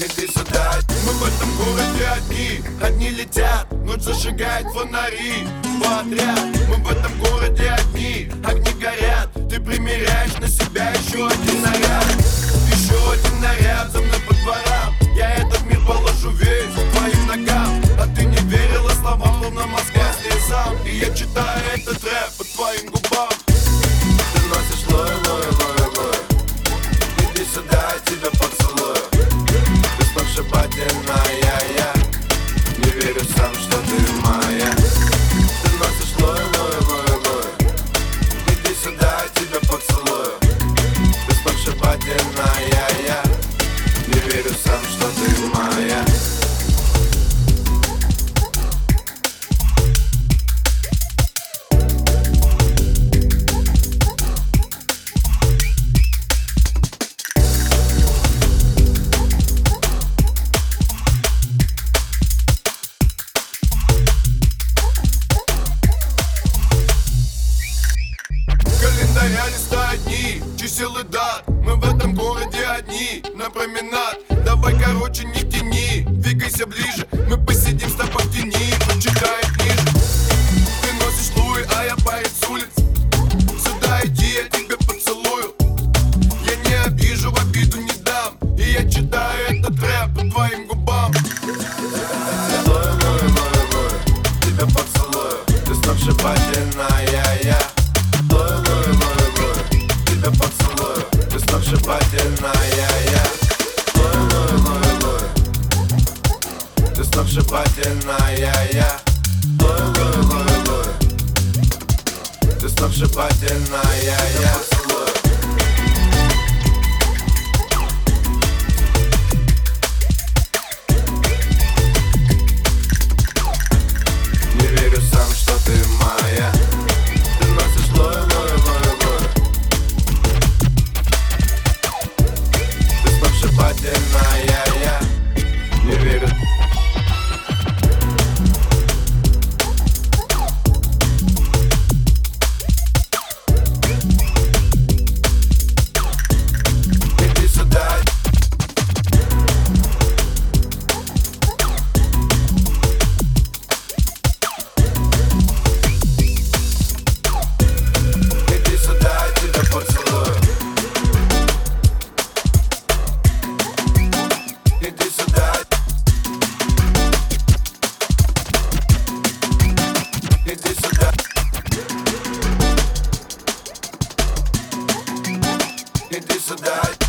Мы в этом городе одни, одни летят Ночь зажигает фонари. Подряд. Мы в этом городе одни, огни горят. Ты примеряешь на себя еще один наряд. Еще один наряд. За мной сюда, я тебя поцелую. Ты сногсшибательная, я Не верю сам, городе одни, на променад Давай короче не сногсшибательная, я. Лой, лой, лой, лой Ты сногсшибательная, я. Не верю сам, что ты моя. Ты носишь лой, лой, лой, лой Ты сногсшибательная, Иди сюда